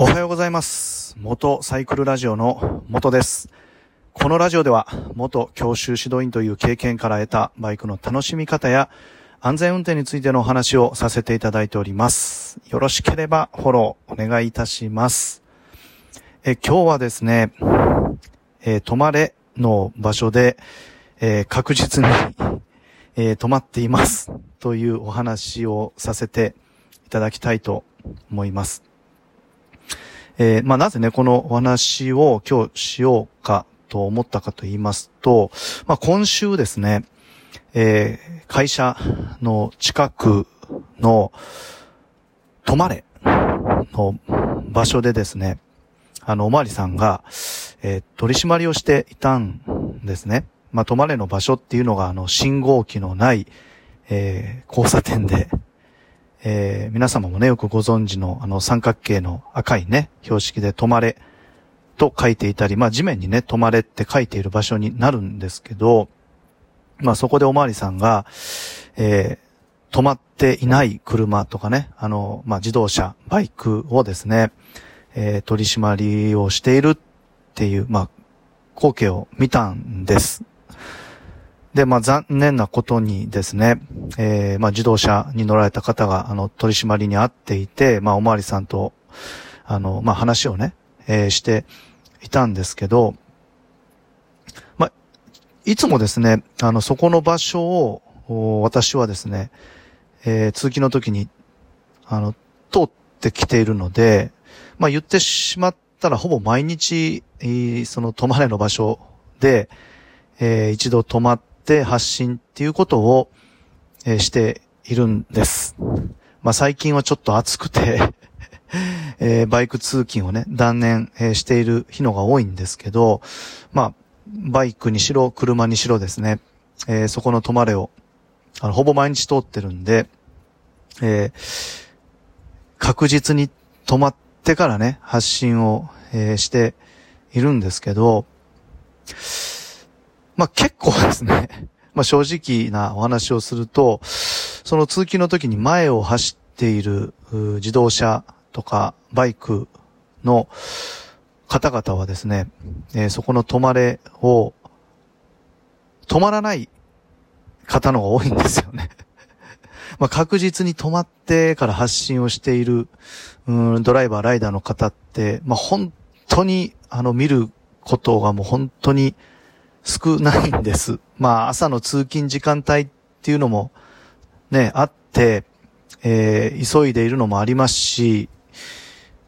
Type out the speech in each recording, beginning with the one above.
おはようございます。元サイクルラジオの元です。このラジオでは元教習指導員という経験から得たバイクの楽しみ方や安全運転についてのお話をさせていただいております。よろしければフォローお願いいたします。え今日はですね、えー泊まれの場所で、えー確実に、えー止まっていますというお話をさせていただきたいと思います。えーまあ、なぜね、このお話を今日しようかと思ったかと言いますと、まあ、今週ですね、えー会社の近くの、泊まれの場所でですね、あの、おまわりさんが、えー取り締まりをしていたんですね。まあ、泊まれの場所っていうのが、あの、信号機のない、えー交差点で、えー皆様もね、よくご存知の、あの、三角形の赤いね、標識で止まれと書いていたり、まあ、地面にね、止まれって書いている場所になるんですけど、まあ、そこでおまわりさんが、えー止まっていない車とかね、あの、まあ、自動車、バイクをですね、えー取り締まりをしているっていう、まあ、光景を見たんです。で、まあ、残念なことにですね、えーまあ、自動車に乗られた方が、あの、取締りにあっていて、まあ、おまわりさんと、あの、まあ、話をね、えーしていたんですけど、まあ、いつもですね、あの、そこの場所を、私はですね、えー通勤の時に、あの、通ってきているので、まあ、言ってしまったら、ほぼ毎日、その、泊まれの場所で、えー一度止まって発信っていうことを、えーしているんです。まあ、最近はちょっと暑くて、えーバイク通勤をね、断念、えーしている日のが多いんですけど、まあ、バイクにしろ、車にしろですね、えーそこの止まれを、あの、ほぼ毎日通ってるんで、えー確実に止まってからね、発信を、えーしているんですけど、まあ結構ですね、まあ正直なお話をすると、その通勤の時に前を走っている自動車とかバイクの方々はですね、えーそこの止まれを止まらない方のが多いんですよね。まあ確実に止まってから発信をしている、うん、ドライバー、ライダーの方って、まあ本当に、あの、見ることがもう本当に少ないんです。まあ朝の通勤時間帯っていうのもね、あって、えー急いでいるのもありますし、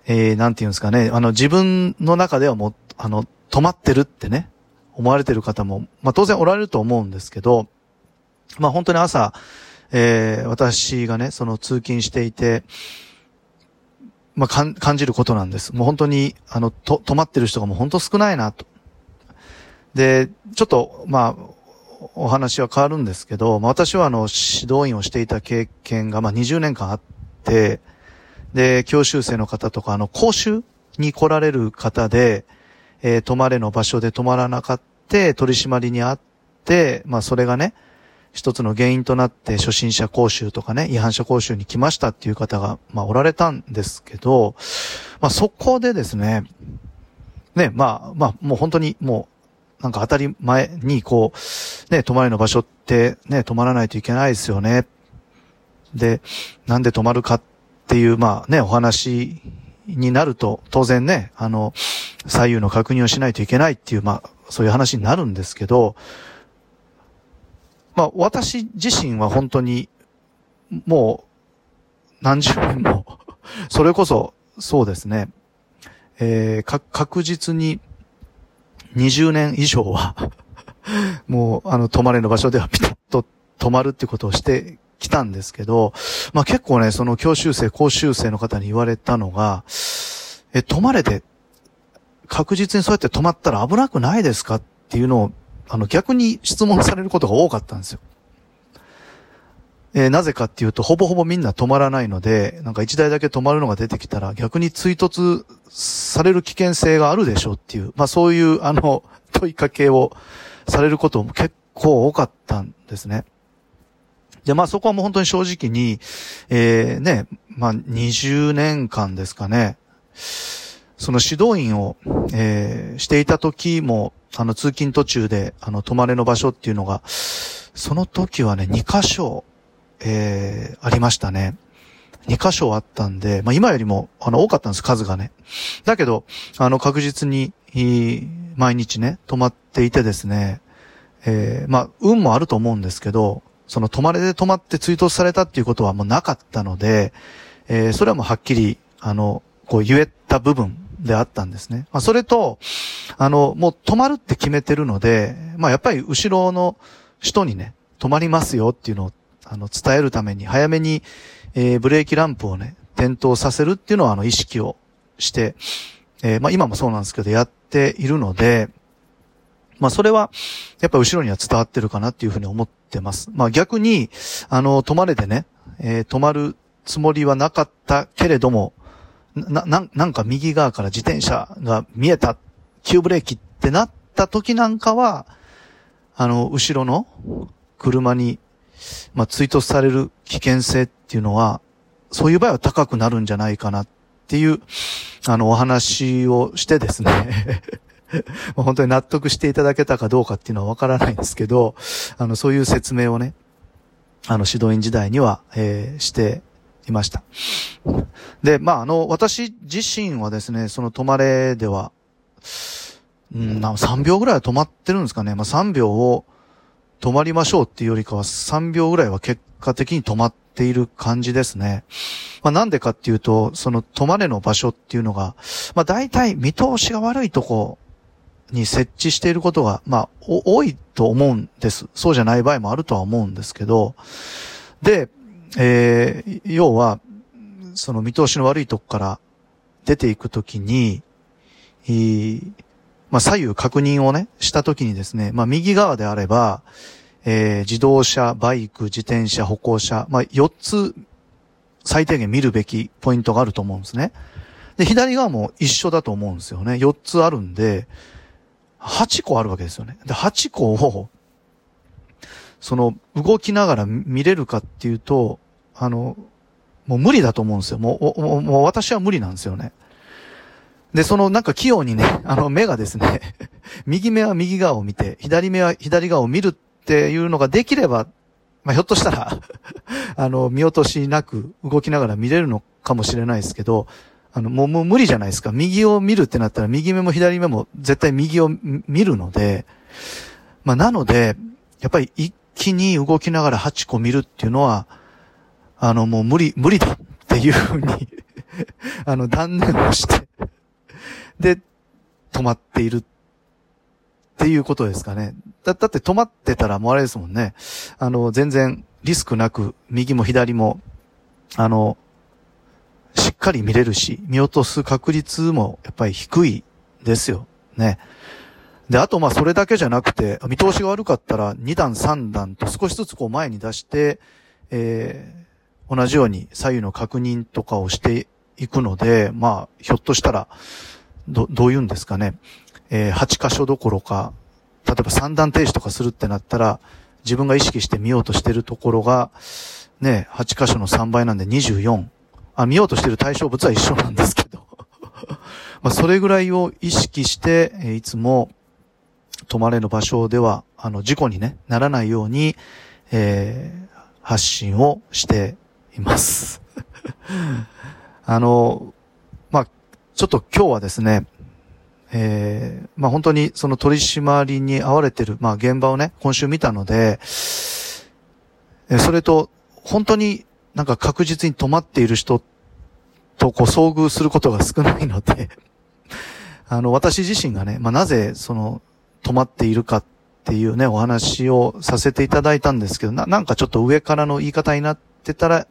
えーなんていうんですかね、あの自分の中ではもう、あの、止まってるってね、思われてる方も、まあ当然おられると思うんですけど、まあ本当に朝、えー私がね、その通勤していて、まあ感じることなんです。もう本当に、あの、と、止まってる人がもう本当少ないなと。で、ちょっと、まあ、お話は変わるんですけど、まあ私はあの、指導員をしていた経験が、まあ20年間あって、で、教習生の方とか、あの、講習に来られる方で、えー泊まれの場所で泊まらなかった、取り締まりにあって、まあそれがね、一つの原因となって初心者講習とかね、違反者講習に来ましたっていう方が、まあおられたんですけど、まあそこでですね、ね、まあまあもう本当にもう、なんか当たり前にこう、ね、泊まりの場所ってね、泊まらないといけないですよね。で、なんで泊まるかっていう、まあね、お話になると、当然ね、あの、左右の確認をしないといけないっていう、まあ、そういう話になるんですけど、まあ、私自身は本当に、もう、何十年も、それこそ、そうですね、えー、確実に、20年以上は、もう、あの、泊まれの場所ではピタッと泊まるってことをしてきたんですけど、まあ結構ね、その教習生、講習生の方に言われたのが、え、泊まれて、確実にそうやって泊まったら危なくないですかっていうのを、あの、逆に質問されることが多かったんですよ。えーなぜかっていうと、ほぼほぼみんな止まらないので、なんか一台だけ止まるのが出てきたら、逆に追突される危険性があるでしょうっていう、まあそういう、あの、問いかけをされることも結構多かったんですね。で、まあそこはもう本当に正直に、えーね、まあ20年間ですかね、その指導員を、えー、していた時も、あの、通勤途中で、あの、泊まれの場所っていうのが、その時はね、2箇所、えー、ありましたね。2箇所あったんで、まあ今よりも、あの、多かったんです、数がね。だけど、あの、確実に、毎日ね、泊まっていてですね、えー、まあ、運もあると思うんですけど、その泊まれで泊まって追突されたっていうことはもうなかったので、えー、それはもうはっきり、あの、こう言えた部分であったんですね。まあ、それと、あの、もう止まるって決めてるので、まあ、やっぱり後ろの人にね、止まりますよっていうのを、あの、伝えるために、早めに、えー、ブレーキランプをね、点灯させるっていうのは、あの、意識をして、えー、まあ、今もそうなんですけど、やっているので、まあ、それは、やっぱ後ろには伝わってるかなっていうふうに思ってます。まあ、逆に、あの、止まれでね、えー、止まるつもりはなかったけれども、な、な、なんか右側から自転車が見えた、急ブレーキってなった時なんかは、あの、後ろの車に、まあ、追突される危険性っていうのは、そういう場合は高くなるんじゃないかなっていう、あの、お話をしてですね 本当に納得していただけたかどうかっていうのはわからないんですけど、あの、そういう説明をね、あの、指導員時代には、えー、していました。で、まあ、あの、私自身はですね、その止まれでは、うん、3秒ぐらいは止まってるんですかね。まあ、3秒を止まりましょうっていうよりかは3秒ぐらいは結果的に止まっている感じですね。まあ、なんでかっていうと、その止まれの場所っていうのが、まあ、大体見通しが悪いとこに設置していることが、まあ、多いと思うんです。そうじゃない場合もあるとは思うんですけど、で、えー、要は、その見通しの悪いとこから出ていくときに、まあ、左右確認をね、したときにですね、まあ、右側であれば、えー、自動車、バイク、自転車、歩行者、まあ、4つ最低限見るべきポイントがあると思うんですね。で、左側も一緒だと思うんですよね。4つあるんで、8個あるわけですよね。で、8個を、その、動きながら見れるかっていうと、あの、もう無理だと思うんですよ。もう、もうもう私は無理なんですよね。で、そのなんか器用にね、あの目がですね、右目は右側を見て、左目は左側を見るっていうのができれば、まあ、ひょっとしたら あの、見落としなく動きながら見れるのかもしれないですけど、あの、もう、もう無理じゃないですか。右を見るってなったら、右目も左目も絶対右を見るので、まあ、なので、やっぱり一気に動きながら8個見るっていうのは、あの、もう無理、無理だっていうふうにあの、断念をしてで、止まっているっていうことですかね。だ、だって止まってたらもうあれですもんね。あの、全然リスクなく、右も左も、あの、しっかり見れるし、見落とす確率もやっぱり低いですよ。ね。で、あとまあそれだけじゃなくて、見通しが悪かったら2段3段と少しずつこう前に出して、えー、同じように左右の確認とかをしていくので、まあ、ひょっとしたら、ど、どう言うんですかね。えー、8箇所どころか、例えば三段停止とかするってなったら、自分が意識して見ようとしてるところが、ね、8箇所の3倍なんで24。あ、見ようとしてる対象物は一緒なんですけど。まあ、それぐらいを意識して、え、いつも、止まれの場所では、あの、事故にね、ならないように、えー、発信をしています。あの、ちょっと今日はですね、えー、まあ本当にその取締りに遭われてる、まあ現場をね、今週見たので、えそれと、本当になんか確実に止まっている人とこう遭遇することが少ないので あの、私自身がね、まあなぜその止まっているかっていうね、お話をさせていただいたんですけど、な、なんかちょっと上からの言い方になってたら、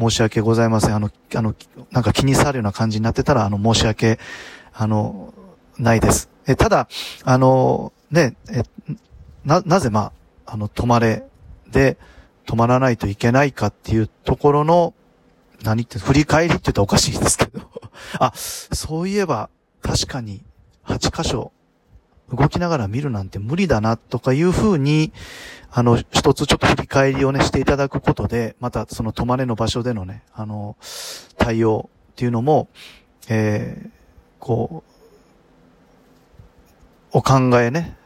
申し訳ございません。あの、あの、なんか気に障るような感じになってたら、あの、申し訳、あの、ないです。え、ただ、あの、ね、え、な、なぜまあ、あの、止まれで、止まらないといけないかっていうところの、何って、振り返りって言ったらおかしいですけど。あ、そういえば、確かに、8箇所、動きながら見るなんて無理だな、とかいうふうに、あの、一つちょっと振り返りをね、していただくことで、またその泊まれの場所でのね、あの、対応っていうのも、えー、こう、お考えね、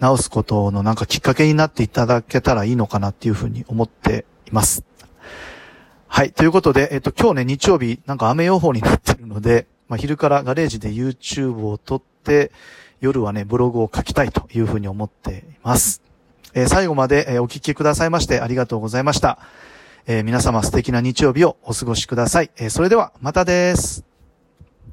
直すことのなんかきっかけになっていただけたらいいのかなっていうふうに思っています。はい。ということで、えっと、今日ね、日曜日、なんか雨予報になってるので、まあ、昼からガレージで YouTube を撮って、夜はね、ブログを書きたいというふうに思っています。えー、最後まで、えー、お聞きくださいましてありがとうございました。えー、皆様素敵な日曜日をお過ごしください。えそれでは、またです。